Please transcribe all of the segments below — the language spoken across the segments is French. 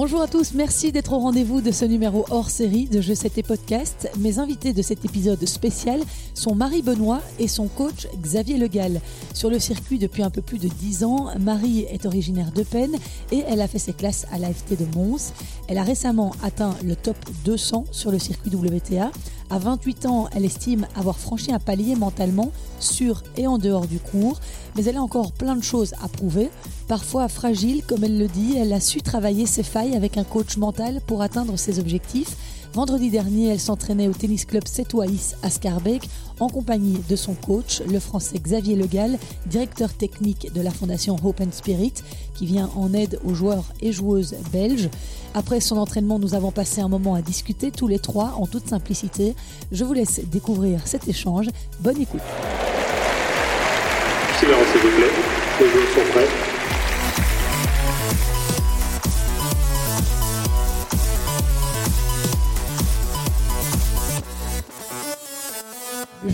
Bonjour à tous, merci d'être au rendez-vous de ce numéro hors série de Je sais tes podcast. Mes invités de cet épisode spécial sont Marie Benoît et son coach Xavier Legal. Sur le circuit depuis un peu plus de 10 ans, Marie est originaire de Penn et elle a fait ses classes à l'AFT de Mons. Elle a récemment atteint le top 200 sur le circuit WTA. À 28 ans, elle estime avoir franchi un palier mentalement sur et en dehors du cours, mais elle a encore plein de choses à prouver. Parfois fragile, comme elle le dit, elle a su travailler ses failles avec un coach mental pour atteindre ses objectifs. Vendredi dernier, elle s'entraînait au tennis club Setouaïs à Scarbeck en compagnie de son coach, le français Xavier Legal, directeur technique de la fondation Hope and Spirit, qui vient en aide aux joueurs et joueuses belges. Après son entraînement, nous avons passé un moment à discuter tous les trois en toute simplicité. Je vous laisse découvrir cet échange. Bonne écoute.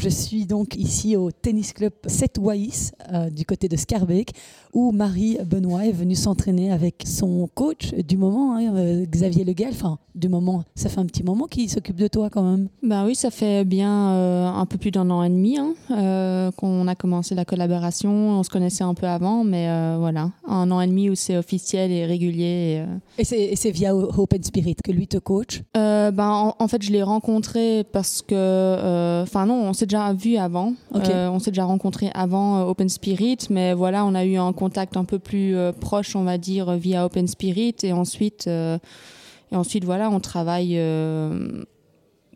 Je suis donc ici au tennis club 7 Waïs euh, du côté de Scarbeck où Marie Benoît est venue s'entraîner avec son coach du moment, hein, euh, Xavier Legal. Enfin, du moment, ça fait un petit moment qu'il s'occupe de toi quand même. Ben oui, ça fait bien euh, un peu plus d'un an et demi hein, qu'on a commencé la collaboration. On se connaissait un peu avant, mais voilà, un an et demi où c'est officiel et régulier. Et, et c'est via Hope and Spirit que lui te coach? Ben, en, en fait, je l'ai rencontré parce que, enfin non, on s'est déjà vu avant. Ok. Euh, on s'est déjà rencontré avant euh, Open Spirit, mais voilà, on a eu un contact un peu plus euh, proche, on va dire, via Open Spirit, et ensuite, et ensuite, voilà, on travaille.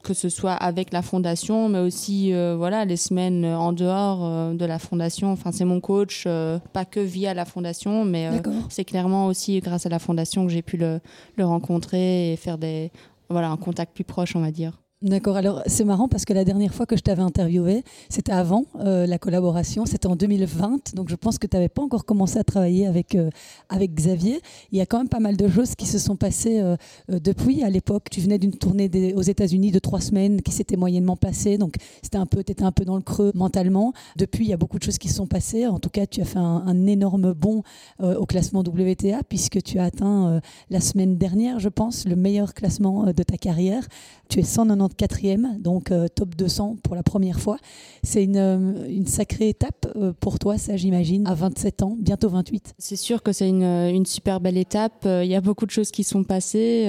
que ce soit avec la fondation, mais aussi voilà les semaines en dehors de la fondation. Enfin, c'est mon coach, pas que via la fondation, mais c'est clairement aussi grâce à la fondation que j'ai pu le, le rencontrer et faire des voilà un contact plus proche, on va dire. D'accord, alors c'est marrant parce que la dernière fois que je t'avais interviewé, c'était avant euh, la collaboration, c'était en 2020, donc je pense que tu n'avais pas encore commencé à travailler avec, euh, avec Xavier. Il y a quand même pas mal de choses qui se sont passées euh, depuis. À l'époque, tu venais d'une tournée aux États-Unis de trois semaines qui s'était moyennement passée, donc c'était un peu, étais un peu dans le creux mentalement. Depuis, il y a beaucoup de choses qui se sont passées. En tout cas, tu as fait un, un énorme bond au classement WTA puisque tu as atteint la semaine dernière, je pense, le meilleur classement de ta carrière. Tu es 194e, donc euh, top 200 pour la première fois. C'est une, euh, sacrée étape euh, pour toi, ça j'imagine, à 27 ans, bientôt 28. C'est sûr que c'est une, super belle étape. Il y a beaucoup de choses qui sont passées.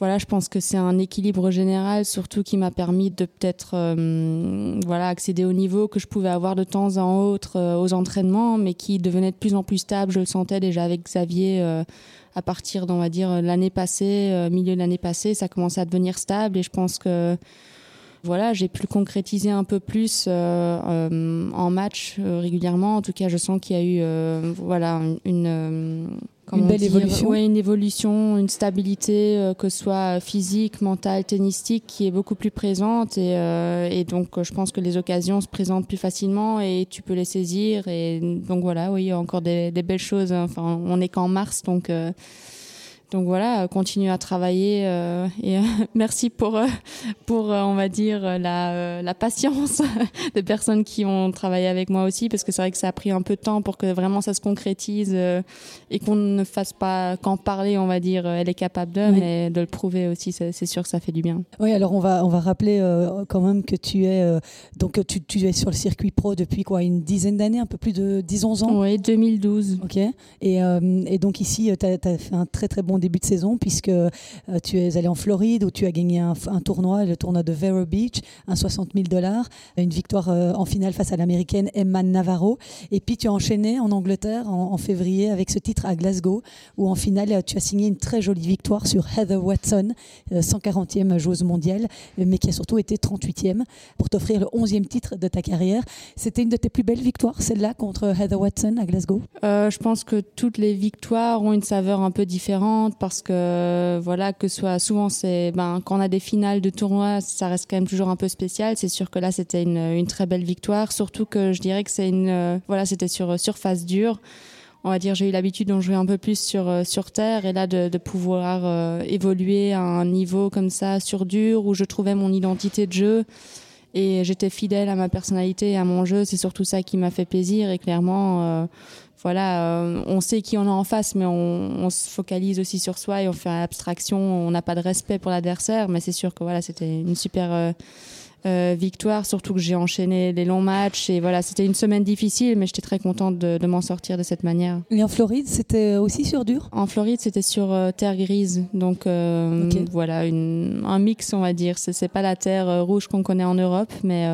Voilà, je pense que c'est un équilibre général, surtout qui m'a permis de peut-être voilà accéder au niveau que je pouvais avoir de temps en autre aux entraînements, mais qui devenait de plus en plus stable. Je le sentais déjà avec Xavier à partir, d'on va dire l'année passée, euh, milieu de l'année passée, ça commençait à devenir stable. Et je pense que voilà, j'ai pu le concrétiser un peu plus euh, euh, en match euh, régulièrement. En tout cas, je sens qu'il y a eu voilà une belle dire, évolution. ouais, une évolution, une stabilité, euh, que ce soit physique, mentale, tennistique, qui est beaucoup plus présente et, euh, et donc euh, je pense que les occasions se présentent plus facilement et tu peux les saisir et donc voilà, oui, il y a encore des, des belles choses. Enfin, on est qu'en mars, donc. Euh, donc voilà, continue à travailler euh, et euh, merci pour euh, pour euh, on va dire euh, la euh, la patience des personnes qui ont travaillé avec moi aussi parce que c'est vrai que ça a pris un peu de temps pour que vraiment ça se concrétise euh, et qu'on ne fasse pas qu'en parler, on va dire euh, elle est capable de Oui. mais de le prouver aussi c'est sûr que ça fait du bien. Oui, alors on va, on va rappeler euh, quand même que tu es, euh, donc, tu, tu es sur le circuit pro depuis quoi, une dizaine d'années, un peu plus de 10-11 ans? Oui, 2012. Ok. Et, euh, et donc ici, tu as, fait un très très bon début de saison puisque euh, tu es allé en Floride où tu as gagné un, tournoi, le tournoi de Vero Beach, un 60 000 dollars, une victoire euh, en finale face à l'américaine Emma Navarro. Et puis tu as enchaîné en Angleterre en, février avec ce titre à Glasgow où en finale euh, tu as signé une très jolie victoire sur Heather Watson, euh, 140e joueuse mondiale, euh, mais qui a surtout été 38e pour t'offrir le 11e titre de ta carrière. C'était une de tes plus belles victoires, celle-là contre Heather Watson à Glasgow? Euh, je pense que toutes les victoires ont une saveur un peu différente parce que voilà que soit souvent c'est ben quand on a des finales de tournois ça reste quand même toujours un peu spécial c'est sûr que là c'était une, très belle victoire surtout que je dirais que c'est une euh, voilà c'était sur euh, surface dure on va dire j'ai eu l'habitude d'en jouer un peu plus sur euh, sur terre et là de, pouvoir évoluer à un niveau comme ça sur dur où je trouvais mon identité de jeu Et j'étais fidèle à ma personnalité et à mon jeu. C'est surtout ça qui m'a fait plaisir. Et clairement, voilà, on sait qui on a en face, mais on, se focalise aussi sur soi et on fait abstraction. On n'a pas de respect pour l'adversaire, mais c'est sûr que voilà, c'était une super euh, victoire, surtout que j'ai enchaîné les longs matchs. Et voilà, c'était une semaine difficile, mais j'étais très contente de, m'en sortir de cette manière. Et en Floride, c'était aussi sur dur? En Floride, c'était sur euh, terre grise. Donc euh, voilà, un mix, on va dire. C'est pas la terre rouge qu'on connaît en Europe, mais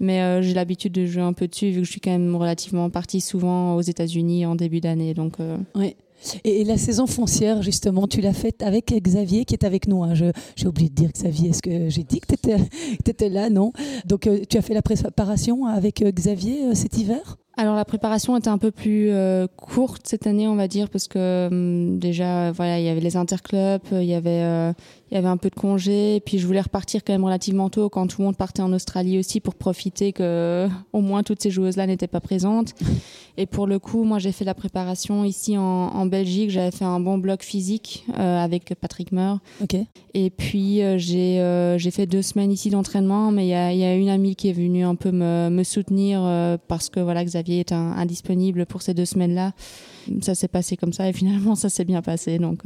mais j'ai l'habitude de jouer un peu dessus vu que je suis quand même relativement partie souvent aux États-Unis en début d'année. Donc, oui. Et, la saison foncière, justement, tu l'as faite avec Xavier qui est avec nous. Hein. J'ai oublié de dire Xavier, est-ce que j'ai dit que tu étais, étais, là? Non. Donc euh, tu as fait la préparation avec euh, Xavier euh, cet hiver? Alors la préparation était un peu plus courte cette année, on va dire, parce que hum, déjà, voilà, il y avait les interclubs, il y avait il y avait un peu de congé, et puis je voulais repartir quand même relativement tôt quand tout le monde partait en Australie aussi pour profiter que au moins toutes ces joueuses-là n'étaient pas présentes. Et pour le coup, moi j'ai fait la préparation ici en, en Belgique, j'avais fait un bon bloc physique euh, avec Patrick Meur. Ok. Et puis euh, j'ai euh, j'ai fait deux semaines ici d'entraînement, mais il y a, y a, une amie qui est venue un peu me, me soutenir parce que voilà Xavier est indisponible pour ces deux semaines-là. Ça s'est passé comme ça et finalement ça s'est bien passé donc.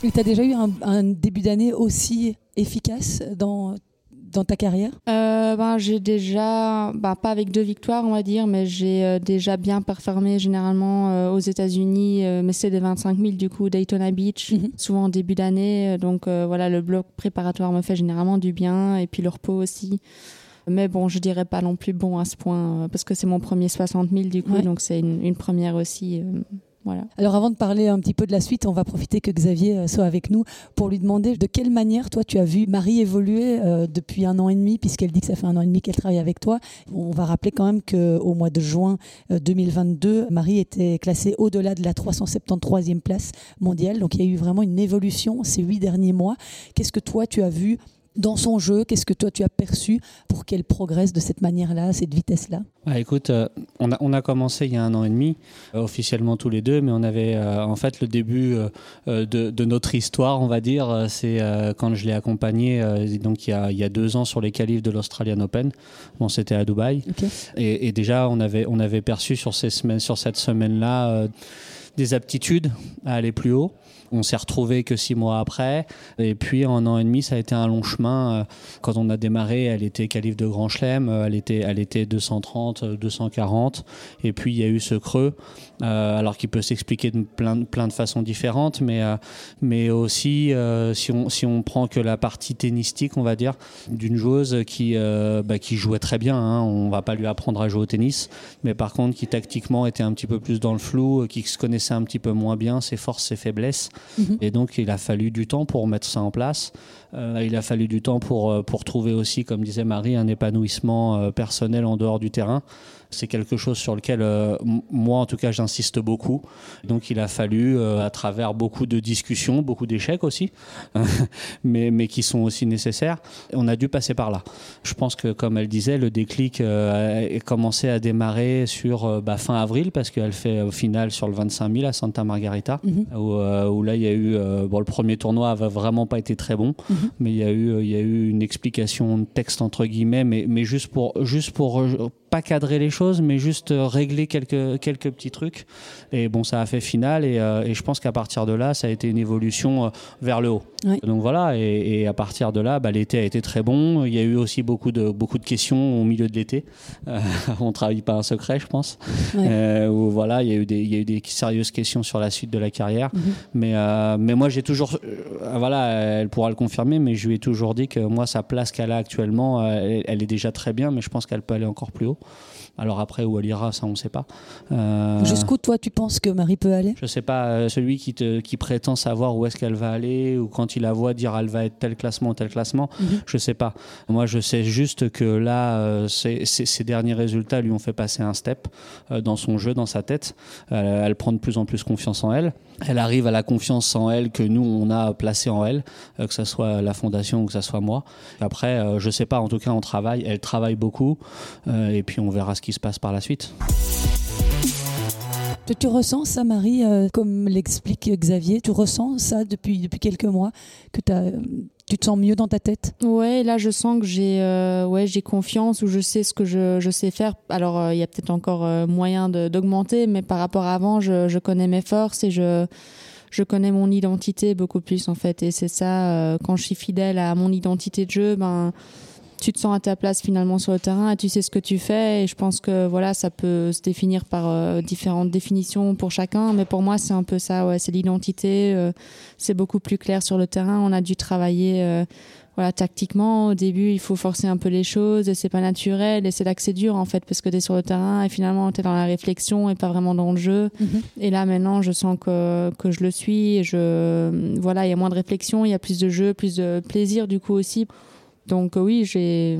Tu as déjà eu un, début d'année aussi efficace dans, dans ta carrière? Euh, ben, J'ai déjà, ben, pas avec deux victoires on va dire, mais j'ai euh, déjà bien performé généralement euh, aux États-Unis, mais c'est des 25 000 du coup, Daytona Beach, mhm. souvent en début d'année. Donc voilà, le bloc préparatoire me fait généralement du bien et puis le repos aussi. Mais bon, je dirais pas non plus bon à ce point, parce que c'est mon premier 60 000 du coup, donc c'est une, une, première aussi. Alors avant de parler un petit peu de la suite, on va profiter que Xavier euh, soit avec nous pour lui demander de quelle manière toi tu as vu Marie évoluer euh, depuis un an et demi, puisqu'elle dit que ça fait un an et demi qu'elle travaille avec toi. On va rappeler quand même qu'au mois de juin 2022, euh, Marie était classée au-delà de la 373e place mondiale. Donc il y a eu vraiment une évolution ces huit derniers mois. Qu'est-ce que toi tu as vu dans son jeu Qu'est-ce que toi tu as perçu pour qu'elle progresse de cette manière-là, cette vitesse-là? Ah, Écoute, euh, on, a, on, a, commencé il y a un an et demi, euh, officiellement tous les deux, mais on avait euh, en fait le début de, de, notre histoire, on va dire, c'est quand je l'ai accompagné donc il y, a, il y, a, deux ans sur les qualifs de l'Australian Open. Bon, c'était à Dubaï. Et, et, déjà, on avait, on avait perçu sur, ces semaines, sur cette semaine-là des aptitudes à aller plus haut. On s'est retrouvé que six mois après. Et puis en un an et demi, ça a été un long chemin. Euh, quand on a démarré, elle était calife de Grand Chelem, euh, elle était, elle était 230, 240. Et puis il y a eu ce creux, euh, alors qui peut s'expliquer de plein, plein de façons différentes, mais, mais aussi si, on, si on prend que la partie tennistique, on va dire, d'une joueuse qui, bah, qui jouait très bien. Hein. On va pas lui apprendre à jouer au tennis, mais par contre qui tactiquement était un petit peu plus dans le flou, qui se connaissait un petit peu moins bien ses forces, ses faiblesses. Et donc, il a fallu du temps pour mettre ça en place. Euh, il a fallu du temps pour, euh, pour trouver aussi, comme disait Marie, un épanouissement euh, personnel en dehors du terrain. C'est quelque chose sur lequel, moi en tout cas, j'insiste beaucoup. Donc il a fallu, à travers beaucoup de discussions, beaucoup d'échecs aussi, mais, mais qui sont aussi nécessaires, on a dû passer par là. Je pense que, comme elle disait, le déclic a commencé à démarrer sur bah, fin avril, parce qu'elle fait au final sur le 25 000 à Santa Margarita, mhm. où, là, il y a eu, bon, le premier tournoi n'avait vraiment pas été très bon. Mhm. Mais il y a eu, il y a eu une explication de texte entre guillemets, mais, mais juste pour, juste pour pas cadrer les choses, mais juste euh, régler quelques, quelques petits trucs. Et bon, ça a fait final, et, euh, et je pense qu'à partir de là, ça a été une évolution vers le haut. Donc voilà, et, et, à partir de là, bah, l'été a été très bon. Il y a eu aussi beaucoup de, beaucoup de questions au milieu de l'été. on travaille pas un secret, je pense. où voilà, il y, a eu des, il y a eu des sérieuses questions sur la suite de la carrière. Mhm. mais, mais moi, j'ai toujours, voilà, elle pourra le confirmer mais je lui ai toujours dit que moi, sa place qu'elle a actuellement, euh, elle, est déjà très bien, mais je pense qu'elle peut aller encore plus haut. Alors après, où elle ira, ça, on ne sait pas. Euh, Jusqu'où, toi, tu penses que Marie peut aller? Je ne sais pas. Euh, celui qui, te, qui prétend savoir où est-ce qu'elle va aller, ou quand il la voit dire elle va être tel classement, tel classement, mhm. je ne sais pas. Moi, je sais juste que là, ces, derniers résultats lui ont fait passer un step dans son jeu, dans sa tête. elle prend de plus en plus confiance en elle elle arrive à la confiance en elle que nous on a placée en elle, euh, que ce soit la fondation ou que ce soit moi. Après, euh, je sais pas, en tout cas on travaille, elle travaille beaucoup, euh, et puis on verra ce qui se passe par la suite. Tu, ressens ça, Marie, comme l'explique Xavier, tu ressens ça depuis, depuis quelques mois, que tu as Tu te sens mieux dans ta tête? Ouais, là je sens que j'ai euh, ouais, j'ai confiance ou je sais ce que je, je sais faire. Alors euh, il y a peut-être encore euh, moyen d'augmenter, mais par rapport à avant, je, je, connais mes forces et je, je connais mon identité beaucoup plus en fait. Et c'est ça, quand je suis fidèle à mon identité de jeu, ben tu te sens à ta place finalement sur le terrain et tu sais ce que tu fais. Et je pense que voilà, ça peut se définir par euh, différentes définitions pour chacun. Mais pour moi, c'est un peu ça. Ouais, c'est l'identité. Euh, c'est beaucoup plus clair sur le terrain. On a dû travailler. Euh, voilà, tactiquement, au début, il faut forcer un peu les choses et c'est pas naturel et c'est là que c'est dur en fait parce que tu es sur le terrain et finalement tu es dans la réflexion et pas vraiment dans le jeu. Mhm. Et là maintenant, je sens que, que je le suis et je voilà, il y a moins de réflexion, il y a plus de jeu, plus de plaisir du coup aussi. Donc oui, j'ai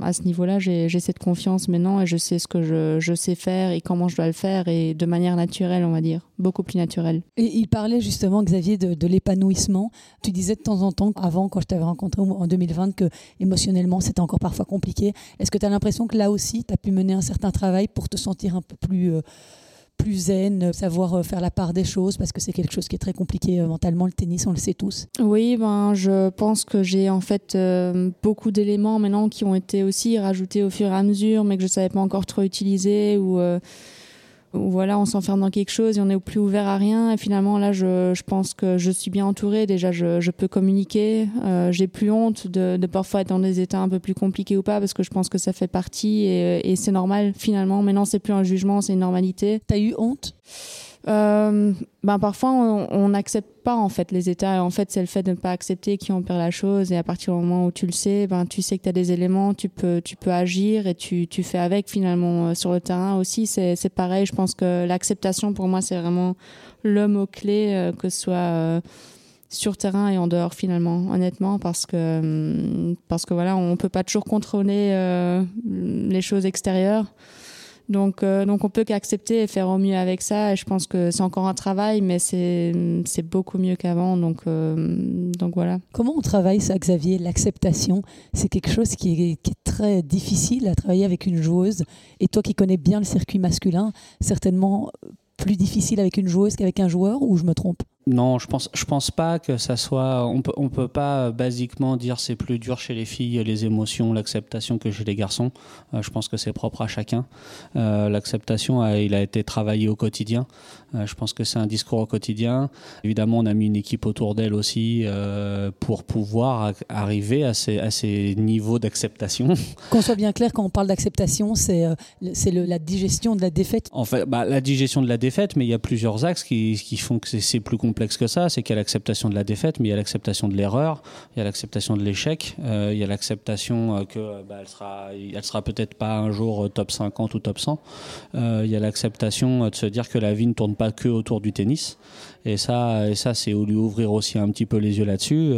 à ce niveau-là, j'ai cette confiance maintenant et je sais ce que je, sais faire et comment je dois le faire et de manière naturelle, on va dire, beaucoup plus naturelle. Et il parlait justement, Xavier, de, de l'épanouissement. Tu disais de temps en temps, avant, quand je t'avais rencontré en 2020, que émotionnellement, c'était encore parfois compliqué. Est-ce que tu as l'impression que là aussi, tu as pu mener un certain travail pour te sentir un peu plus... Euh, plus zen, savoir euh, faire la part des choses, parce que c'est quelque chose qui est très compliqué euh, mentalement, le tennis, on le sait tous. Oui, ben, je pense que j'ai en fait euh, beaucoup d'éléments maintenant qui ont été aussi rajoutés au fur et à mesure, mais que je ne savais pas encore trop utiliser, ou voilà, on s'enferme dans quelque chose et on n'est plus ouvert à rien. Et finalement, là, je, pense que je suis bien entourée. Déjà, je, peux communiquer. Euh, j'ai plus honte de, de, parfois être dans des états un peu plus compliqués ou pas, parce que je pense que ça fait partie et, et c'est normal finalement. Maintenant, c'est plus un jugement, c'est une normalité. T'as eu honte? Euh, ben parfois on n'accepte pas en fait les états. Et en fait c'est le fait de ne pas accepter qui empire la chose. Et à partir du moment où tu le sais ben tu sais que tu as des éléments tu peux tu peux agir et tu, tu fais avec finalement euh, sur le terrain aussi. C'est c'est pareil. Je pense que l'acceptation pour moi c'est vraiment le mot clé euh, que ce soit sur terrain et en dehors finalement. Honnêtement parce que hum, parce que voilà on peut pas toujours contrôler les choses extérieures donc, euh, donc on peut qu'accepter et faire au mieux avec ça. Et je pense que c'est encore un travail, mais c'est beaucoup mieux qu'avant. Donc, euh, donc voilà. Comment on travaille ça, Xavier L'acceptation, c'est quelque chose qui est, qui est, très difficile à travailler avec une joueuse. Et toi qui connais bien le circuit masculin, certainement plus difficile avec une joueuse qu'avec un joueur, ou je me trompe? Non, je pense, je pense pas que ça soit. On peut, on peut pas euh, basiquement dire c'est plus dur chez les filles, les émotions, l'acceptation que chez les garçons. Euh, je pense que c'est propre à chacun. Euh, l'acceptation, il a été travaillé au quotidien. je pense que c'est un discours au quotidien. Évidemment, on a mis une équipe autour d'elle aussi pour pouvoir arriver à ces, à ces niveaux d'acceptation. Qu'on soit bien clair, quand on parle d'acceptation, c'est c'est la digestion de la défaite. En fait, bah, la digestion de la défaite, mais il y a plusieurs axes qui, qui font que c'est plus compliqué complexe que ça, c'est qu'il y a l'acceptation de la défaite, mais il y a l'acceptation de l'erreur, il y a l'acceptation de l'échec, euh, il y a l'acceptation euh, que bah, elle sera, sera peut-être pas un jour euh, top 50 ou top 100. il y a l'acceptation de se dire que la vie ne tourne pas que autour du tennis. Et ça, et ça c'est lui ouvrir aussi un petit peu les yeux là-dessus.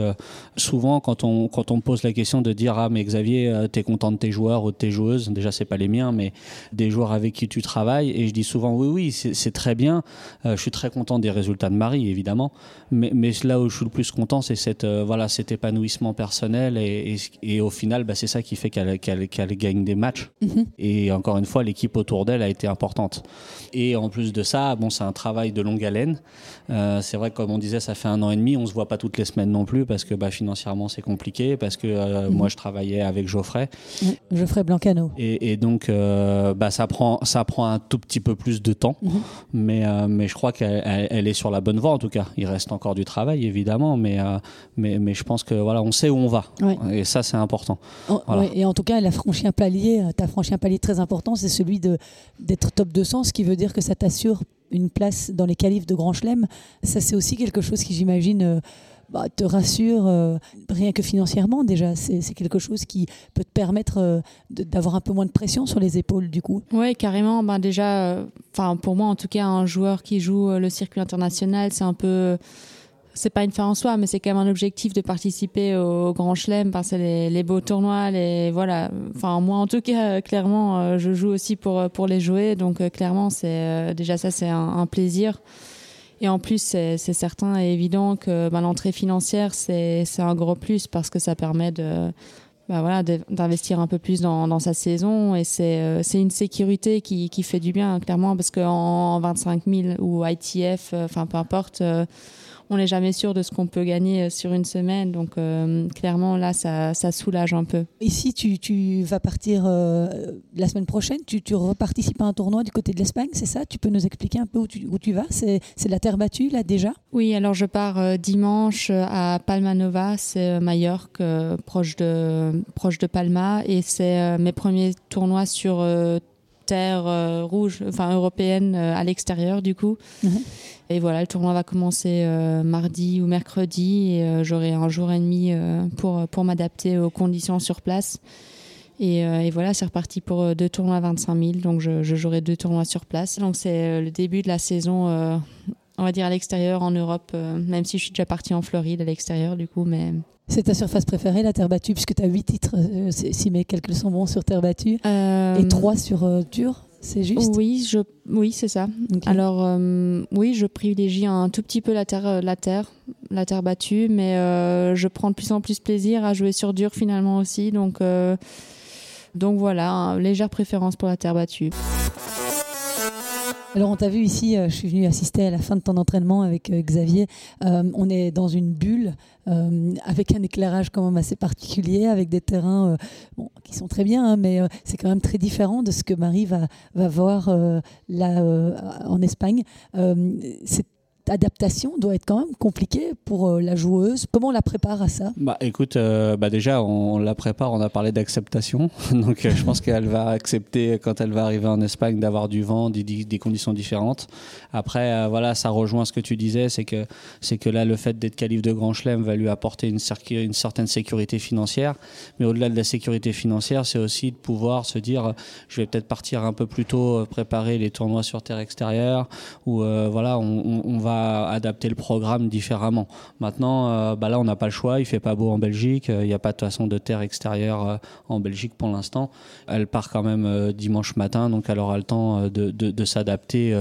souvent, quand on, quand on pose la question de dire Ah, mais Xavier, tu es content de tes joueurs ou de tes joueuses, déjà, c'est pas les miens, mais des joueurs avec qui tu travailles. Et je dis souvent Oui, oui, c'est très bien. je suis très content des résultats de Marie, évidemment mais, mais, là où je suis le plus content, c'est cette, euh, voilà, cet épanouissement personnel. Et, et, au final, bah, c'est ça qui fait qu'elle gagne des matchs. Mhm. Et encore une fois, l'équipe autour d'elle a été importante. Et en plus de ça, bon, c'est un travail de longue haleine. Euh, c'est vrai que, comme on disait, ça fait un an et demi. On se voit pas toutes les semaines non plus parce que bah, financièrement, c'est compliqué. Parce que euh, mhm. moi, je travaillais avec Geoffrey. Geoffrey Blancano. Et, et donc, bah, ça, prend, ça prend un tout petit peu plus de temps. Mhm. Mais, mais je crois qu'elle elle est sur la bonne voie, en tout cas. Il reste encore du travail, évidemment, mais, euh, mais, mais, je pense que voilà, on sait où on va. Et ça, c'est important. et en tout cas, elle a franchi un palier, euh, tu as franchi un palier très important, c'est celui d'être top 200, ce qui veut dire que ça t'assure une place dans les qualifs de Grand Chelem. Ça, c'est aussi quelque chose qui, j'imagine, euh, bah, te rassure, rien que financièrement déjà. C'est quelque chose qui peut te permettre d'avoir un peu moins de pression sur les épaules, du coup. Oui, carrément. Bah, déjà, pour moi en tout cas, un joueur qui joue le circuit international, c'est un peu c'est pas une fin en soi, mais c'est quand même un objectif de participer au Grand Chelem, parce que les, beaux tournois, les voilà. Enfin moi en tout cas, clairement, je joue aussi pour pour les jouer, donc clairement c'est déjà ça c'est un, plaisir. Et en plus, c'est certain et évident que ben, l'entrée financière, c'est un gros plus parce que ça permet de, bah voilà, d'investir un peu plus dans, sa saison. Et c'est euh, une sécurité qui, qui, fait du bien, clairement, parce qu'en 25 000 ou ITF, euh, enfin peu importe, euh, on n'est jamais sûr de ce qu'on peut gagner euh, sur une semaine. Donc euh, clairement, là, ça, ça, soulage un peu. Ici, tu, tu vas partir euh, la semaine prochaine. Tu, tu reparticipes à un tournoi du côté de l'Espagne, c'est ça? Tu peux nous expliquer un peu où tu, où tu vas? C'est la terre battue, là, déjà? Oui, alors je pars dimanche à Palma Nova, c'est Majorque, proche, de, proche de Palma. Et c'est mes premiers tournois sur terre rouge, enfin européenne à l'extérieur, du coup. Mhm. Et voilà, le tournoi va commencer euh, mardi ou mercredi et euh, j'aurai un jour et demi euh, pour, pour m'adapter aux conditions sur place. Et, et voilà, c'est reparti pour deux tournois à 25 000. Donc je, je jouerai deux tournois sur place. Donc c'est le début de la saison, on va dire à l'extérieur en Europe, même si je suis déjà partie en Floride à l'extérieur du coup. Mais c'est ta surface préférée, la terre battue, puisque tu as 8 titres, si mes calculs sont bons, sur terre battue, et 3 sur dur c'est juste? Oui, je, oui c'est ça. Alors, euh, oui, je privilégie un tout petit peu la terre, euh, la terre, la terre battue, mais euh, je prends de plus en plus plaisir à jouer sur dur finalement aussi. Donc, donc voilà, légère préférence pour la terre battue. Alors on t'a vu ici, euh, je suis venue assister à la fin de ton entraînement avec euh, Xavier. Euh, on est dans une bulle avec un éclairage quand même assez particulier, avec des terrains qui sont très bien, hein, mais c'est quand même très différent de ce que Marie va, voir là en Espagne. Adaptation doit être quand même compliquée pour euh, la joueuse. Comment on la prépare à ça? Bah écoute, euh, bah déjà on, la prépare, on a parlé d'acceptation. Donc euh, je pense qu'elle va accepter quand elle va arriver en Espagne d'avoir du vent, des, conditions différentes. Après voilà, ça rejoint ce que tu disais, c'est que c'est que là le fait d'être calife de Grand Chelem va lui apporter une, certaine sécurité financière. Mais au-delà de la sécurité financière, c'est aussi de pouvoir se dire je vais peut-être partir un peu plus tôt préparer les tournois sur terre extérieure ou voilà on va adapter le programme différemment. Maintenant, euh, bah là, on n'a pas le choix. Il fait pas beau en Belgique. Il n'y a pas de façon de terre extérieure euh, en Belgique pour l'instant. Elle part quand même euh, dimanche matin, donc elle aura le temps de, de, s'adapter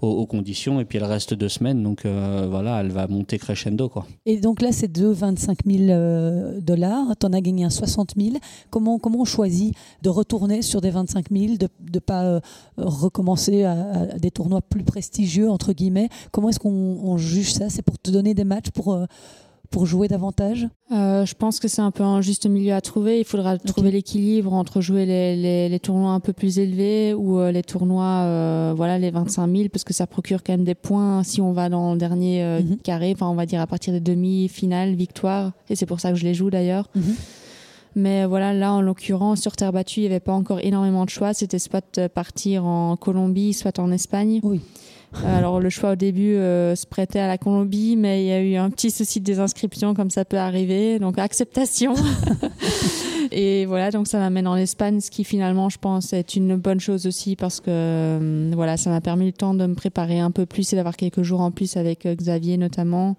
aux, conditions. Et puis elle reste deux semaines, donc voilà, elle va monter crescendo. Quoi. Et donc là, c'est de 25 000 dollars. Tu en as gagné un 60 000. Comment, comment on choisit de retourner sur des 25 000, de ne pas recommencer à, à, des tournois plus prestigieux, entre guillemets? Comment est-ce qu'on juge ça? C'est pour te donner des matchs pour, euh, pour jouer davantage? Euh, Je pense que c'est un peu un juste milieu à trouver. Il faudra trouver l'équilibre entre jouer les, les, tournois un peu plus élevés ou euh, les tournois, voilà, les 25 000, parce que ça procure quand même des points si on va dans le dernier mhm. carré, enfin on va dire à partir des demi-finales, victoire. Et c'est pour ça que je les joue d'ailleurs. Mhm. Mais voilà, là, en l'occurrence, sur terre battue, il n'y avait pas encore énormément de choix. C'était soit partir en Colombie, soit en Espagne. Oui. Euh, alors le choix au début euh, se prêtait à la Colombie, mais il y a eu un petit souci de désinscription comme ça peut arriver, donc acceptation. et voilà, donc ça m'amène en Espagne, ce qui finalement, je pense, est une bonne chose aussi parce que euh, voilà, ça m'a permis le temps de me préparer un peu plus et d'avoir quelques jours en plus avec Xavier notamment.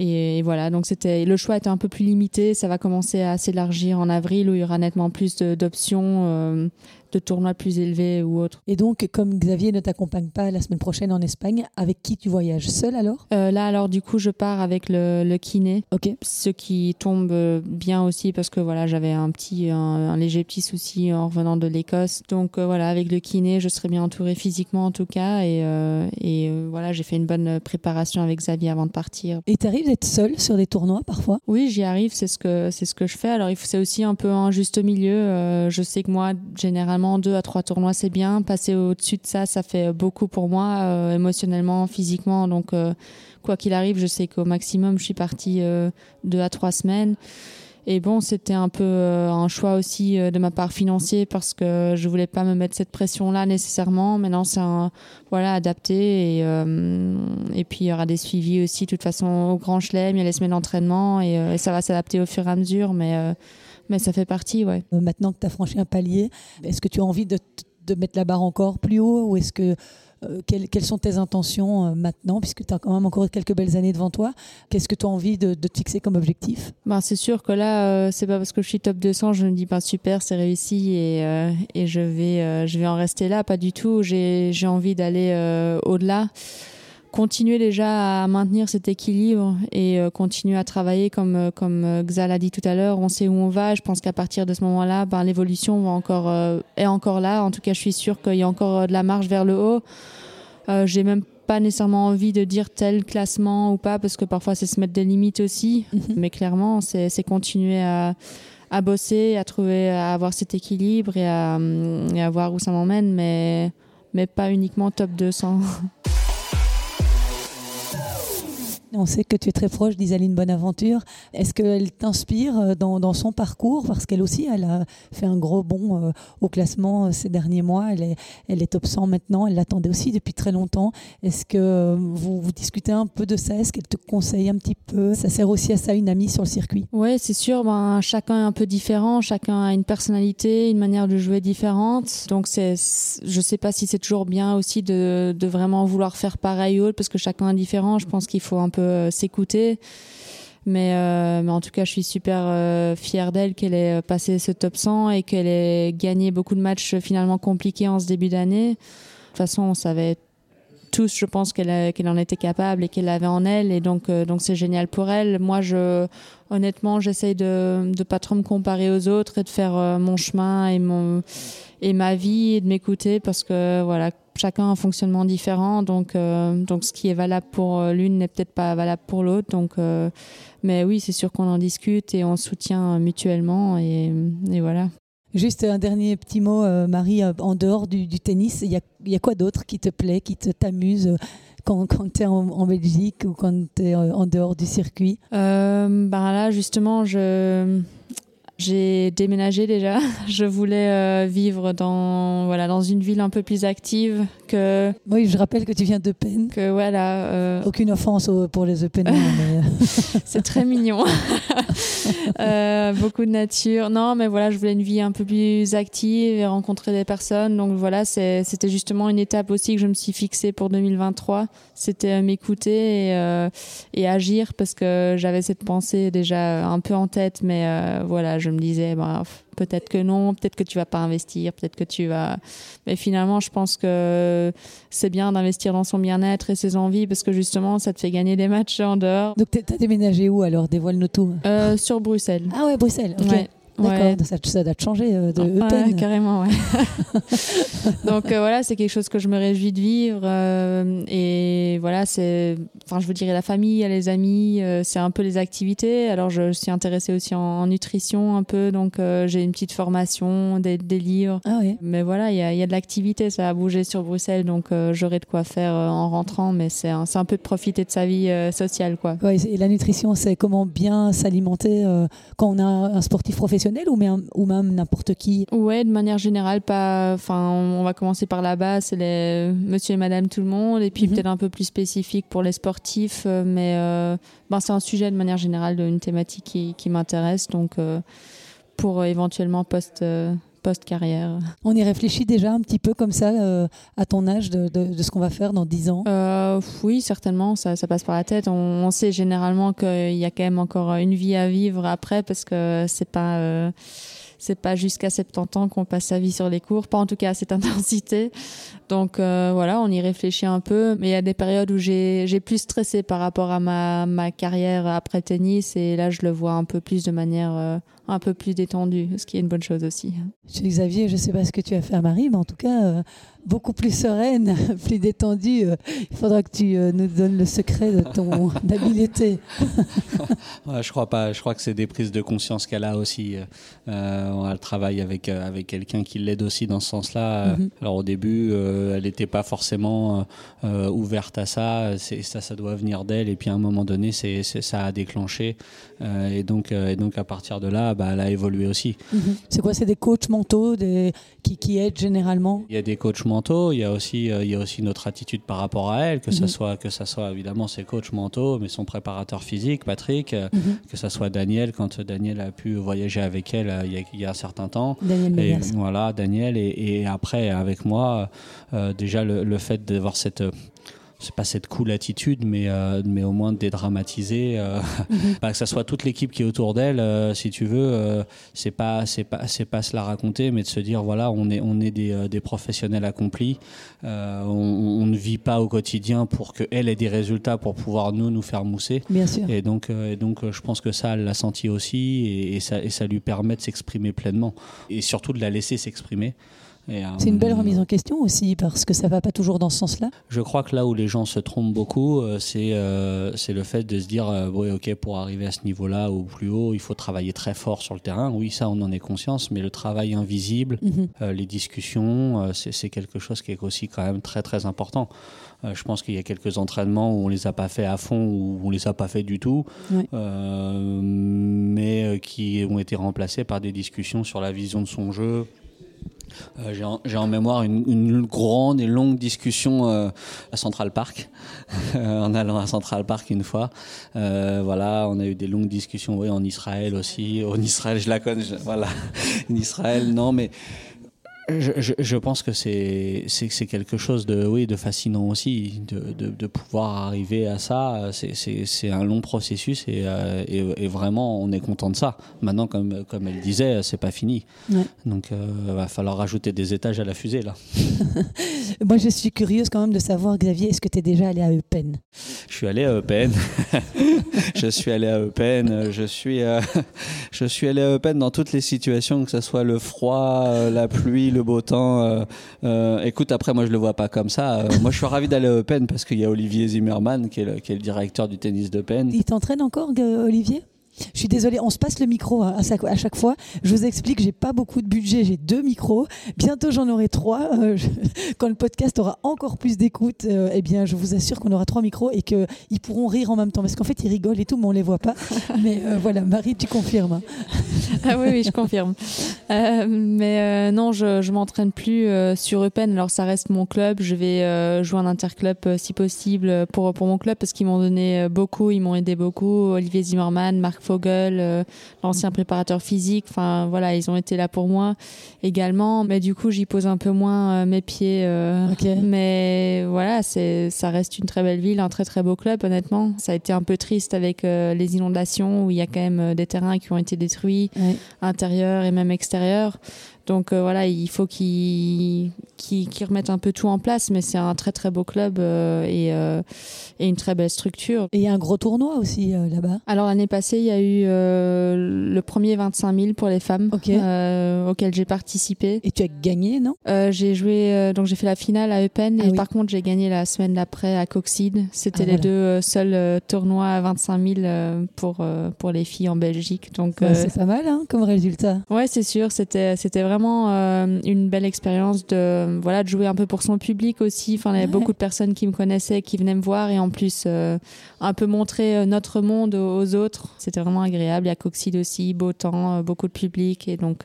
Et, voilà, donc c'était le choix était un peu plus limité. Ça va commencer à s'élargir en avril où il y aura nettement plus d'options de tournois plus élevés ou autres. Et donc, comme Xavier ne t'accompagne pas la semaine prochaine en Espagne, avec qui tu voyages Seul alors? Euh, Là, alors, du coup, je pars avec le, kiné. Ok. Ce qui tombe bien aussi parce que voilà, j'avais un petit, un, léger petit souci en revenant de l'Écosse. Donc euh, voilà, avec le kiné, je serai bien entourée physiquement en tout cas. Et, euh, et voilà, j'ai fait une bonne préparation avec Xavier avant de partir. Et tu arrives d'être seule sur des tournois parfois? Oui, j'y arrive. C'est ce que c'est ce que je fais. Alors, c'est aussi un peu un juste milieu. je sais que moi, généralement deux à trois tournois, c'est bien. Passer au-dessus de ça, ça fait beaucoup pour moi, euh, émotionnellement, physiquement. Donc, euh, quoi qu'il arrive, je sais qu'au maximum, je suis partie euh, deux à trois semaines. Et bon, c'était un peu un choix aussi de ma part financier parce que je voulais pas me mettre cette pression-là nécessairement. Maintenant, c'est voilà, adapté. Et, et puis, il y aura des suivis aussi, de toute façon, au Grand Chelem. Il y a les semaines d'entraînement et, et, ça va s'adapter au fur et à mesure. Mais mais ça fait partie, ouais. Euh, maintenant que tu as franchi un palier, est-ce que tu as envie de, de, mettre la barre encore plus haut ou est-ce que euh, quelles, quelles, sont tes intentions euh, maintenant, puisque tu as quand même encore quelques belles années devant toi? Qu'est-ce que tu as envie de, de, te fixer comme objectif? Ben, C'est sûr que là, c'est pas parce que je suis top 200, je me dis ben, super, c'est réussi et, et je, vais, je vais en rester là. Pas du tout. J'ai envie d'aller au-delà continuer déjà à maintenir cet équilibre et euh, continuer à travailler comme euh, comme euh, Xa l'a dit tout à l'heure. On sait où on va. Je pense qu'à partir de ce moment-là, ben, l'évolution va encore est encore là. En tout cas, je suis sûre qu'il y a encore de la marge vers le haut. j'ai même pas nécessairement envie de dire tel classement ou pas, parce que parfois c'est se mettre des limites aussi. Mhm. Mais clairement, c'est continuer à, à, bosser, à trouver, à avoir cet équilibre et à, et à voir où ça m'emmène, mais, mais pas uniquement top 200. On sait que tu es très proche d'Isaline Bonaventure. Est-ce qu'elle t'inspire euh, dans, son parcours? Parce qu'elle aussi, elle a fait un gros bond euh, au classement euh, ces derniers mois. Elle est, elle top 100 maintenant. Elle l'attendait aussi depuis très longtemps. Est-ce que vous, vous discutez un peu de ça? Est-ce qu'elle te conseille un petit peu? Ça sert aussi à ça une amie sur le circuit Oui, c'est sûr. Ben, chacun est un peu différent. Chacun a une personnalité, une manière de jouer différente. Donc, c'est, je ne sais pas si c'est toujours bien aussi de, de vraiment vouloir faire pareil ou autre parce que chacun est différent. Je pense qu'il faut un peu euh, s'écouter. Mais, euh, mais, en tout cas, je suis super euh, fière d'elle qu'elle ait passé ce top 100 et qu'elle ait gagné beaucoup de matchs finalement compliqués en ce début d'année. De toute façon, on savait tous, je pense, qu'elle qu'elle en était capable et qu'elle l'avait en elle. Et donc, donc c'est génial pour elle. Moi, je, honnêtement, j'essaye de ne pas trop me comparer aux autres et de faire mon chemin et, mon, et ma vie et de m'écouter parce que voilà, chacun a un fonctionnement différent, donc, euh, donc ce qui est valable pour euh, l'une n'est peut-être pas valable pour l'autre. Donc, euh, mais oui, c'est sûr qu'on en discute et on soutient mutuellement et, et, voilà. Juste un dernier petit mot, Marie, en dehors du, tennis, il y a, quoi d'autre qui te plaît, qui te t'amuse quand, quand tu es en, Belgique ou quand tu es en dehors du circuit? Ben Là, justement, je j'ai déménagé déjà. Je voulais euh, vivre dans voilà dans une ville un peu plus active que. Oui, je rappelle que tu viens d'Eupen. Que voilà. Euh, Aucune offense pour les. Euh. C'est très mignon. beaucoup de nature. Non, mais voilà, je voulais une vie un peu plus active et rencontrer des personnes. Donc voilà, c'était justement une étape aussi que je me suis fixée pour 2023. C'était m'écouter et, et, agir parce que j'avais cette pensée déjà un peu en tête, mais voilà je me disais, bah, peut-être que non, peut-être que tu vas pas investir, peut-être que tu vas. Mais finalement, je pense que c'est bien d'investir dans son bien-être et ses envies parce que justement, ça te fait gagner des matchs en dehors. Donc, tu as déménagé où alors? Dévoile-nous tout. Euh, sur Bruxelles. Ah ouais, Bruxelles. Ok. D'accord, ça, ça, doit te changer euh, de Eupen. carrément, ouais. Donc euh, voilà, c'est quelque chose que je me réjouis de vivre. Euh, et voilà, c'est, enfin, je veux dire, la famille, les amis, c'est un peu les activités. Alors je suis intéressée aussi en, nutrition un peu, donc j'ai une petite formation, des, des livres. Ah oui. Mais voilà, il y a, y a, de l'activité, ça a bougé sur Bruxelles, donc j'aurai de quoi faire en rentrant, mais c'est un, un, peu de profiter de sa vie sociale, quoi. Ouais, et la nutrition, c'est comment bien s'alimenter quand on a un sportif professionnel ou même, ou même n'importe qui? Ouais, de manière générale, pas. Enfin, on va commencer par la base, c'est les Monsieur et Madame tout le monde, et puis mhm. peut-être un peu plus spécifique pour les sportifs, euh, mais euh, ben, c'est un sujet de manière générale, une thématique qui, qui m'intéresse, donc euh, pour éventuellement post post-carrière. On y réfléchit déjà un petit peu comme ça à ton âge de, de, ce qu'on va faire dans 10 ans? Oui, certainement, ça, ça, passe par la tête. On, on sait généralement qu'il y a quand même encore une vie à vivre après parce que c'est pas c'est pas jusqu'à 70 ans qu'on passe sa vie sur les cours, pas en tout cas à cette intensité. Donc euh, voilà, on y réfléchit un peu. Mais il y a des périodes où j'ai plus stressé par rapport à ma, ma carrière après tennis et là je le vois un peu plus de manière euh, un peu plus détendue, ce qui est une bonne chose aussi. Chez Xavier, je sais pas ce que tu as fait à Marie, mais en tout cas, euh, beaucoup plus sereine, plus détendue. il faudra que tu nous donnes le secret de ton habileté. je crois pas. Je crois que c'est des prises de conscience qu'elle a aussi. elle travaille avec, avec quelqu'un qui l'aide aussi dans ce sens-là. Mm-hmm. Alors au début, elle n'était pas forcément euh, ouverte à ça. Ça, ça doit venir d'elle. Et puis à un moment donné, c'est, ça a déclenché. Euh, et, donc, euh, et donc à partir de là, bah, elle a évolué aussi. Mhm. C'est quoi C'est des coachs mentaux des... qui, qui aident généralement? Il y a des coachs mentaux. Il y a aussi, il y a aussi notre attitude par rapport à elle, que ce mhm. soit que ça soit évidemment ses coachs mentaux, mais son préparateur physique, Patrick, mhm. que ça soit Daniel quand Daniel a pu voyager avec elle il y a, un certain temps. Daniel et, voilà, Daniel et, et, après avec moi, euh, déjà le, le fait d'avoir cette c'est pas cette cool attitude, mais, euh, mais au moins de dédramatiser, euh, mhm. bah, que ça soit toute l'équipe qui est autour d'elle, euh, si tu veux, c'est pas c'est pas c'est pas se la raconter, mais de se dire voilà, on est on est des, des professionnels accomplis, on, on, ne vit pas au quotidien pour que elle ait des résultats pour pouvoir nous nous faire mousser. Bien sûr. Et donc et donc je pense que ça elle l'a senti aussi et, et, ça et ça lui permet de s'exprimer pleinement et surtout de la laisser s'exprimer. C'est une belle remise en question aussi, parce que ça va pas toujours dans ce sens-là. Je crois que là où les gens se trompent beaucoup, c'est c'est le fait de se dire, oui, ok, pour arriver à ce niveau-là ou plus haut, il faut travailler très fort sur le terrain. Oui, ça, on en est conscience, mais le travail invisible, mhm. les discussions, c'est quelque chose qui est aussi quand même très, très important. je pense qu'il y a quelques entraînements où on les a pas fait à fond ou on les a pas fait du tout, mais qui ont été remplacés par des discussions sur la vision de son jeu, euh, j'ai en, mémoire une, grande et longue discussion euh, à Central Park, en allant à Central Park une fois. Euh, voilà, on a eu des longues discussions oui, en Israël aussi. En Israël, je la connais, voilà. En Israël, non, mais je, je, pense que c'est quelque chose de, oui, de fascinant aussi, de, de, de pouvoir arriver à ça. C'est un long processus et, euh, et, et, vraiment, on est content de ça. Maintenant, comme, comme elle disait, c'est pas fini. Donc, il euh, va falloir rajouter des étages à la fusée, là. Moi, je suis curieuse quand même de savoir, Xavier, est-ce que tu es déjà allé à Eupen Je suis allé à Eupen. je suis allé à Eupen. Je suis, euh, je suis allé à Eupen dans toutes les situations, que ce soit le froid, la pluie, le beau temps. Euh, euh, écoute, après, moi, je le vois pas comme ça. Euh, moi, je suis ravi d'aller à Open parce qu'il y a Olivier Zimmerman, qui est le, directeur du tennis d'Open. Il t'entraîne encore, Olivier? Je suis désolée, on se passe le micro à, chaque fois. Je vous explique, j'ai pas beaucoup de budget, j'ai deux micros. Bientôt, j'en aurai trois. Euh, quand le podcast aura encore plus d'écoute, euh, eh bien, je vous assure qu'on aura trois micros et qu'ils pourront rire en même temps. Parce qu'en fait, ils rigolent et tout, mais on les voit pas. mais euh, voilà, Marie, tu confirmes. ah oui, oui, je confirme. mais non, je, je m'entraîne plus sur Eupen. Alors, ça reste mon club. Je vais jouer un interclub si possible pour, pour mon club parce qu'ils m'ont donné beaucoup, ils m'ont aidé beaucoup. Olivier Zimmerman, Marc Fogel, euh, l'ancien préparateur physique. Enfin, voilà, ils ont été là pour moi également. Mais du coup, j'y pose un peu moins euh, mes pieds. Euh, mais voilà, c'est, ça reste une très belle ville, un très très beau club, honnêtement. Ça a été un peu triste avec les inondations où il y a quand même des terrains qui ont été détruits, intérieurs et même extérieurs. Donc euh, voilà, il faut qu'ils remettent un peu tout en place, mais c'est un très très beau club euh, euh, et, une très belle structure. Et il y a un gros tournoi aussi là-bas Alors l'année passée, il y a eu le premier 25 000 pour les femmes auquel j'ai participé. Et tu as gagné, non? J'ai joué, donc j'ai fait la finale à Eupen ah et par contre j'ai gagné la semaine d'après à Coxide. C'était ah, les deux seuls tournois à 25 000 pour, pour les filles en Belgique. Donc c'est pas mal hein, comme résultat. Ouais, c'est sûr, c'était vraiment vraiment euh, une belle expérience de voilà de jouer un peu pour son public aussi. Enfin, il y avait beaucoup de personnes qui me connaissaient, qui venaient me voir et en plus euh, un peu montrer euh, notre monde aux autres. C'était vraiment agréable. Il y a Coxide aussi, beau temps, beaucoup de public et donc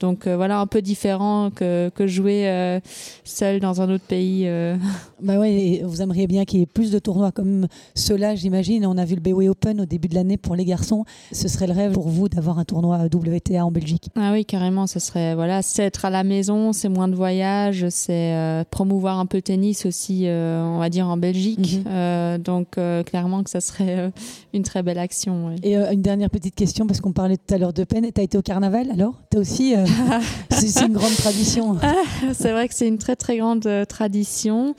donc euh, voilà, un peu différent que, que jouer euh, seul dans un autre pays. Euh. Bah ouais, vous aimeriez bien qu'il y ait plus de tournois comme ceux-là, j'imagine. On a vu le BW Open au début de l'année pour les garçons. Ce serait le rêve pour vous d'avoir un tournoi WTA en Belgique. Ah oui, carrément. Ce serait voilà, c'est être à la maison, c'est moins de voyages, c'est promouvoir un peu le tennis aussi, on va dire en Belgique. Mhm. donc clairement que ça serait une très belle action. Et une dernière petite question parce qu'on parlait tout à l'heure de peine. Tu as été au carnaval alors? Tu as c'est une grande tradition. C'est vrai que c'est une très très grande euh, tradition.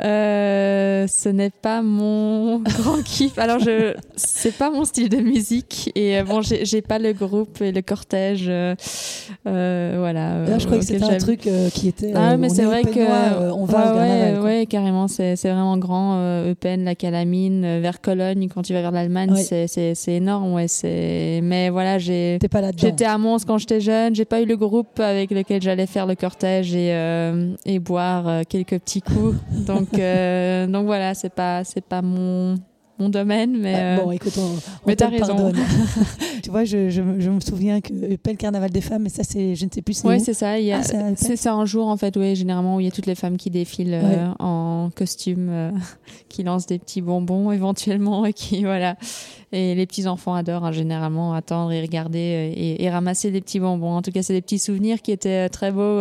Euh, ce n'est pas mon grand kiff. Alors je, c'est pas mon style de musique et euh, bon, j'ai pas le groupe et le cortège. Voilà. Là, je crois que c'était un truc qui était. Ah, mais c'est vrai que on va au ouais, ouais, carrément. C'est vraiment grand. Eupen, la Calamine, vers Cologne. Quand tu vas vers l'Allemagne, c'est énorme. Ouais, c'est. Mais voilà, j'ai. J'étais à Mons quand j'étais jeune. J'ai pas eu le groupe avec lequel j'allais faire le cortège et, euh, et boire euh, quelques petits coups. donc, euh, donc voilà, c'est pas, c'est pas mon, mon domaine, mais. Bah, bon, écoute, on, mais t'as raison. tu vois, je, je, me souviens que le carnaval des femmes, mais ça, c'est, je ne sais plus. Oui, c'est ça. Ah, c'est, ça un jour, en fait, oui, généralement, où il y a toutes les femmes qui défilent en costume, qui lancent des petits bonbons éventuellement, et qui, voilà. Et les petits enfants adorent hein, généralement attendre et regarder et, et, ramasser des petits bonbons. En tout cas, c'est des petits souvenirs qui étaient très beaux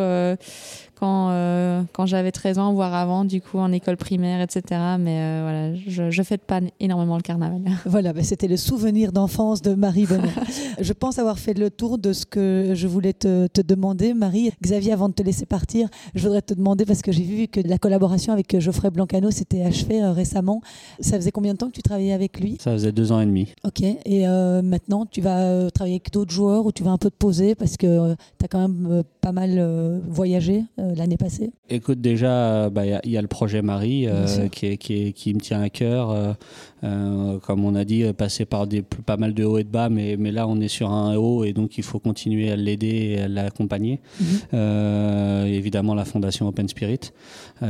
quand, euh, quand j'avais 13 ans, voire avant, du coup, en école primaire, etc. Mais euh, voilà, je ne fête pas énormément le carnaval. Voilà, ben c'était le souvenir d'enfance de Marie Benoît. je pense avoir fait le tour de ce que je voulais te, te, demander, Marie. Xavier, avant de te laisser partir, je voudrais te demander, parce que j'ai vu que la collaboration avec Geoffrey Blancano s'était achevée récemment. Ça faisait combien de temps que tu travaillais avec lui? Ça faisait deux ans et demi. Ok, et maintenant, tu vas travailler avec d'autres joueurs ou tu vas un peu te poser parce que tu as quand même pas mal voyagé l'année passée Écoute, déjà, bah, il bah, y, y, a le projet Marie euh, qui, me tient à cœur. Euh, euh, comme on a dit, passer par des, pas mal de hauts et de bas, mais, mais là, on est sur un haut et donc il faut continuer à l'aider et à l'accompagner. Mhm. évidemment, la fondation Open Spirit,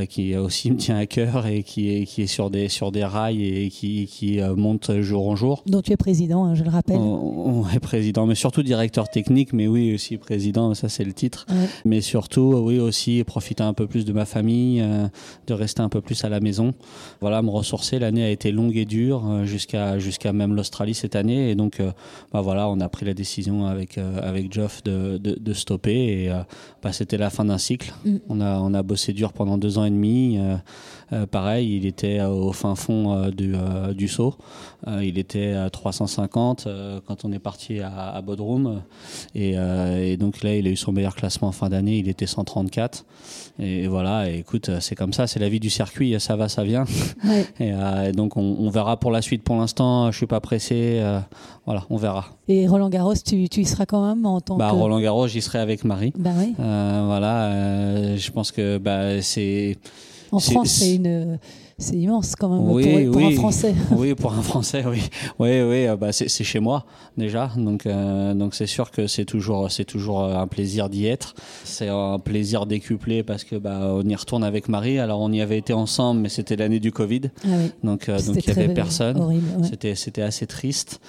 qui aussi me tient à cœur et qui est, qui est sur, des, sur des rails et qui, qui monte jour en jour. Dont tu es président, hein, je le rappelle. On, est président, mais surtout directeur technique, mais oui, aussi président, ça c'est le titre. Mais surtout, oui, aussi profiter un peu plus de ma famille, euh, de rester un peu plus à la maison. Voilà, me ressourcer. L'année a été longue et dure euh, jusqu'à jusqu'à même l'Australie cette année. Et donc, euh, bah voilà, on a pris la décision avec avec Geoff de, de, stopper. Et bah, c'était la fin d'un cycle. Mm. On a on a bossé dur pendant deux ans et demi. Pareil, il était au fin fond du, du saut. il était à 350 quand on est parti à, à Bodrum. Et, et, donc là, il a eu son meilleur classement en fin d'année. Il était 134. Et voilà, écoute, c'est comme ça, c'est la vie du circuit, ça va, ça vient. Euh, et, donc on, verra pour la suite. Pour l'instant, je suis pas pressé. Euh, voilà, on verra. Et Roland Garros, tu, tu, y seras quand même en tant bah, que. Roland Garros, j'y serai avec Marie. Bah oui. Euh, voilà, je pense que bah, c'est. En France, c'est une c'est immense quand même pour, un Français. Oui, pour un Français, oui. Oui, oui, euh, bah c'est chez moi déjà, donc euh, donc c'est sûr que c'est toujours c'est toujours euh, un plaisir d'y être. C'est un plaisir décuplé parce que bah on y retourne avec Marie. Alors on y avait été ensemble, mais c'était l'année du Covid, ah donc donc il y avait personne. C'était c'était assez triste,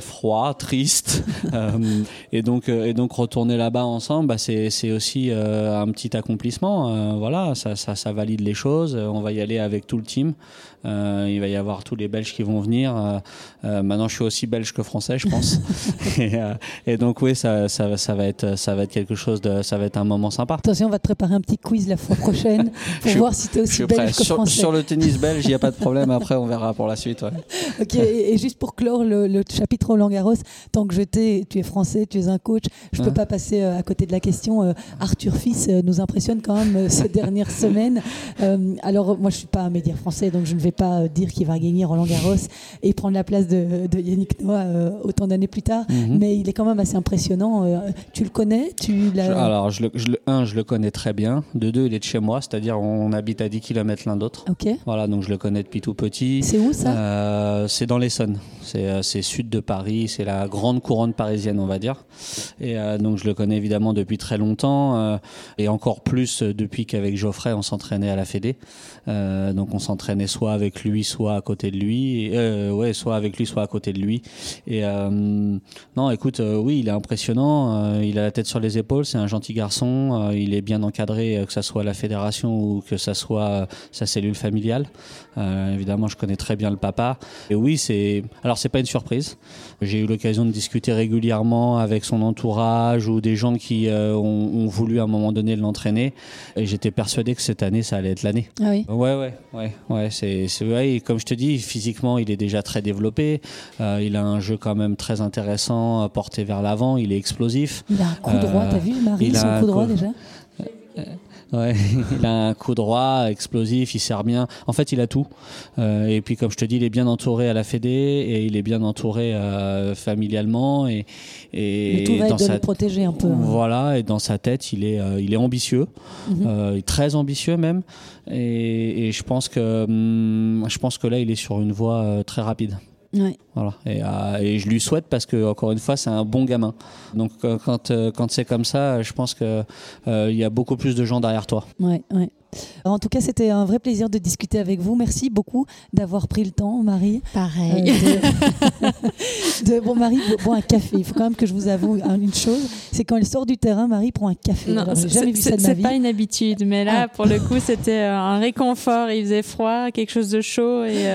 froid, triste, et donc et donc retourner là-bas ensemble, bah, c'est c'est aussi un petit accomplissement. voilà, ça, ça ça valide les choses. On va y aller avec tout le team. Euh, il va y avoir tous les Belges qui vont venir. Euh, euh, maintenant, je suis aussi belge que français, je pense. et, donc, oui, ça, ça, ça, va être, ça va être quelque chose de, ça va être un moment sympa. Attention, on va te préparer un petit quiz la fois prochaine pour voir si tu es aussi belge que sur, français. Sur le tennis belge, il n'y a pas de problème. Après, on verra pour la suite. ok. Et, juste pour clore le, chapitre Roland Garros, tant que je t'ai, tu es français, tu es un coach, je ne peux pas passer à côté de la question. Arthur Fils nous impressionne quand même ces dernières semaines. alors, moi, je suis pas un média français, donc je ne vais pas euh, dire qu'il va gagner Roland Garros et prendre la place de, Yannick Noah euh, autant d'années plus tard, mhm. mais il est quand même assez impressionnant. Euh, tu le connais tu Alors, je le, un, je le connais très bien. De deux, il est de chez moi, c'est-à-dire on habite à 10 km l'un d'autre. Ok. Voilà, donc je le connais depuis tout petit. C'est où ça? C'est dans l'Essonne. C'est sud de Paris, c'est la grande couronne parisienne, on va dire. Et donc je le connais évidemment depuis très longtemps et encore plus depuis qu'avec Geoffrey, on s'entraînait à la Fédé. Donc on s'entraînait soit avec lui, soit à côté de lui. Euh, ouais, soit avec lui, soit à côté de lui. Et euh, non, écoute, euh, oui, il est impressionnant. il a la tête sur les épaules. C'est un gentil garçon. il est bien encadré, que ça soit la fédération ou que ça soit sa cellule familiale. Évidemment, je connais très bien le papa. Et oui, c'est. Alors, c'est pas une surprise. J'ai eu l'occasion de discuter régulièrement avec son entourage ou des gens qui ont, voulu à un moment donné l'entraîner. Et j'étais persuadé que cette année, ça allait être l'année. Ah oui. Ouais, ouais, ouais, ouais c'est, vrai, comme je te dis, physiquement, il est déjà très développé. Euh, il a un jeu quand même très intéressant, porté vers l'avant. Il est explosif. Il a un coup droit, t'as vu Marie, son coup droit déjà? Euh, Ouais, il a un coup droit explosif, il sert bien. En fait, il a tout. Euh, et puis, comme je te dis, il est bien entouré à la Fédé et il est bien entouré euh, familialement et, et tout va dans être sa... de le protéger un peu. Hein. Voilà, et dans sa tête, il est, euh, il est ambitieux, mhm. très ambitieux même. Et, et je pense que, hum, je pense que là, il est sur une voie très rapide. Voilà. Euh, et, je lui souhaite parce que encore une fois, c'est un bon gamin. Donc euh, quand, euh, quand c'est comme ça, je pense qu'il il y a beaucoup plus de gens derrière toi. Ouais, ouais. En tout cas, c'était un vrai plaisir de discuter avec vous. Merci beaucoup d'avoir pris le temps, Marie. Pareil. de... bon, Marie boit un café. Il faut quand même que je vous avoue une chose c'est quand elle sort du terrain, Marie prend un café. Non, jamais vu ça de ma vie. C'est pas une habitude, mais là, ah. pour le coup, c'était un réconfort. Il faisait froid, quelque chose de chaud et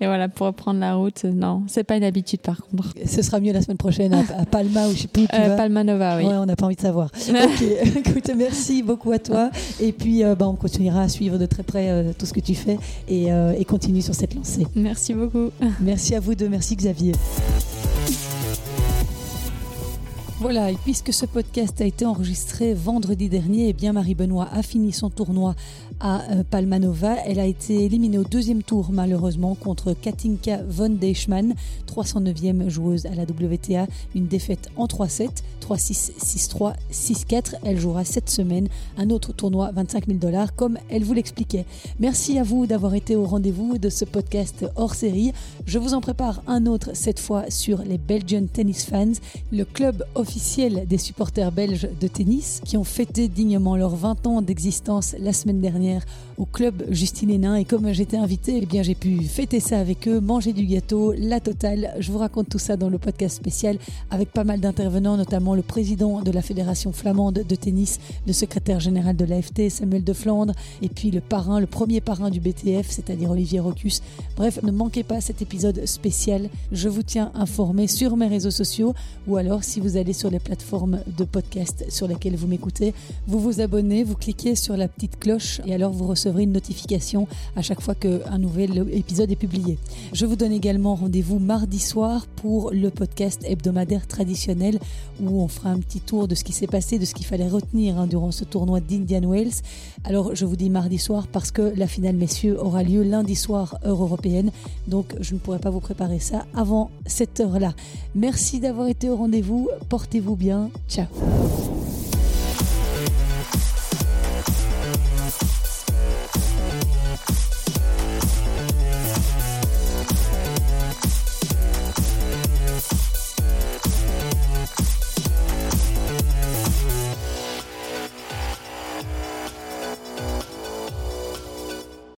Et voilà, pour reprendre la route, non, c'est pas une habitude par contre. Ce sera mieux la semaine prochaine à, Palma ou je sais plus où tu euh, Palma Nova, oui. Ouais, on n'a pas envie de savoir. ok, écoute, merci beaucoup à toi. Et puis, euh, bah, on continuera à suivre de très près euh, tout ce que tu fais et, et continue sur cette lancée. Merci beaucoup. Merci à vous deux. Merci Xavier. Voilà, et puisque ce podcast a été enregistré vendredi dernier, eh bien Marie Benoît a fini son tournoi à euh, Palmanova. Elle a été éliminée au deuxième tour malheureusement contre Katinka von Deichmann, 309e joueuse à la WTA, une défaite en 3-7, 3-6, 6-3, 6-4. Elle jouera cette semaine un autre tournoi 25 000 dollars comme elle vous l'expliquait. Merci à vous d'avoir été au rendez-vous de ce podcast hors série. Je vous en prépare un autre cette fois sur les Belgian Tennis Fans, le club officiel des supporters belges de tennis qui ont fêté dignement leurs 20 ans d'existence la semaine dernière au club Justine Hénin. Et comme j'étais invité, eh bien j'ai pu fêter ça avec eux, manger du gâteau, la totale. Je vous raconte tout ça dans le podcast spécial avec pas mal d'intervenants, notamment le président de la Fédération flamande de tennis, le secrétaire général de l'AFT, Samuel de Flandre, et puis le parrain, le premier parrain du BTF, c'est-à-dire Olivier Rocus. Bref, ne manquez pas cet épisode spécial. Je vous tiens informé sur mes réseaux sociaux ou alors si vous allez sur les plateformes de podcast sur lesquelles vous m'écoutez, vous vous abonnez, vous cliquez sur la petite cloche et alors vous recevrez une notification à chaque fois qu'un nouvel épisode est publié. Je vous donne également rendez-vous mardi soir pour le podcast hebdomadaire traditionnel où on fera un petit tour de ce qui s'est passé, de ce qu'il fallait retenir hein, durant ce tournoi d'Indian Wells. Alors je vous dis mardi soir parce que la finale messieurs aura lieu lundi soir heure européenne, donc je ne pourrai pas vous préparer ça avant cette heure-là. Merci d'avoir été au rendez-vous, portez-vous bien, ciao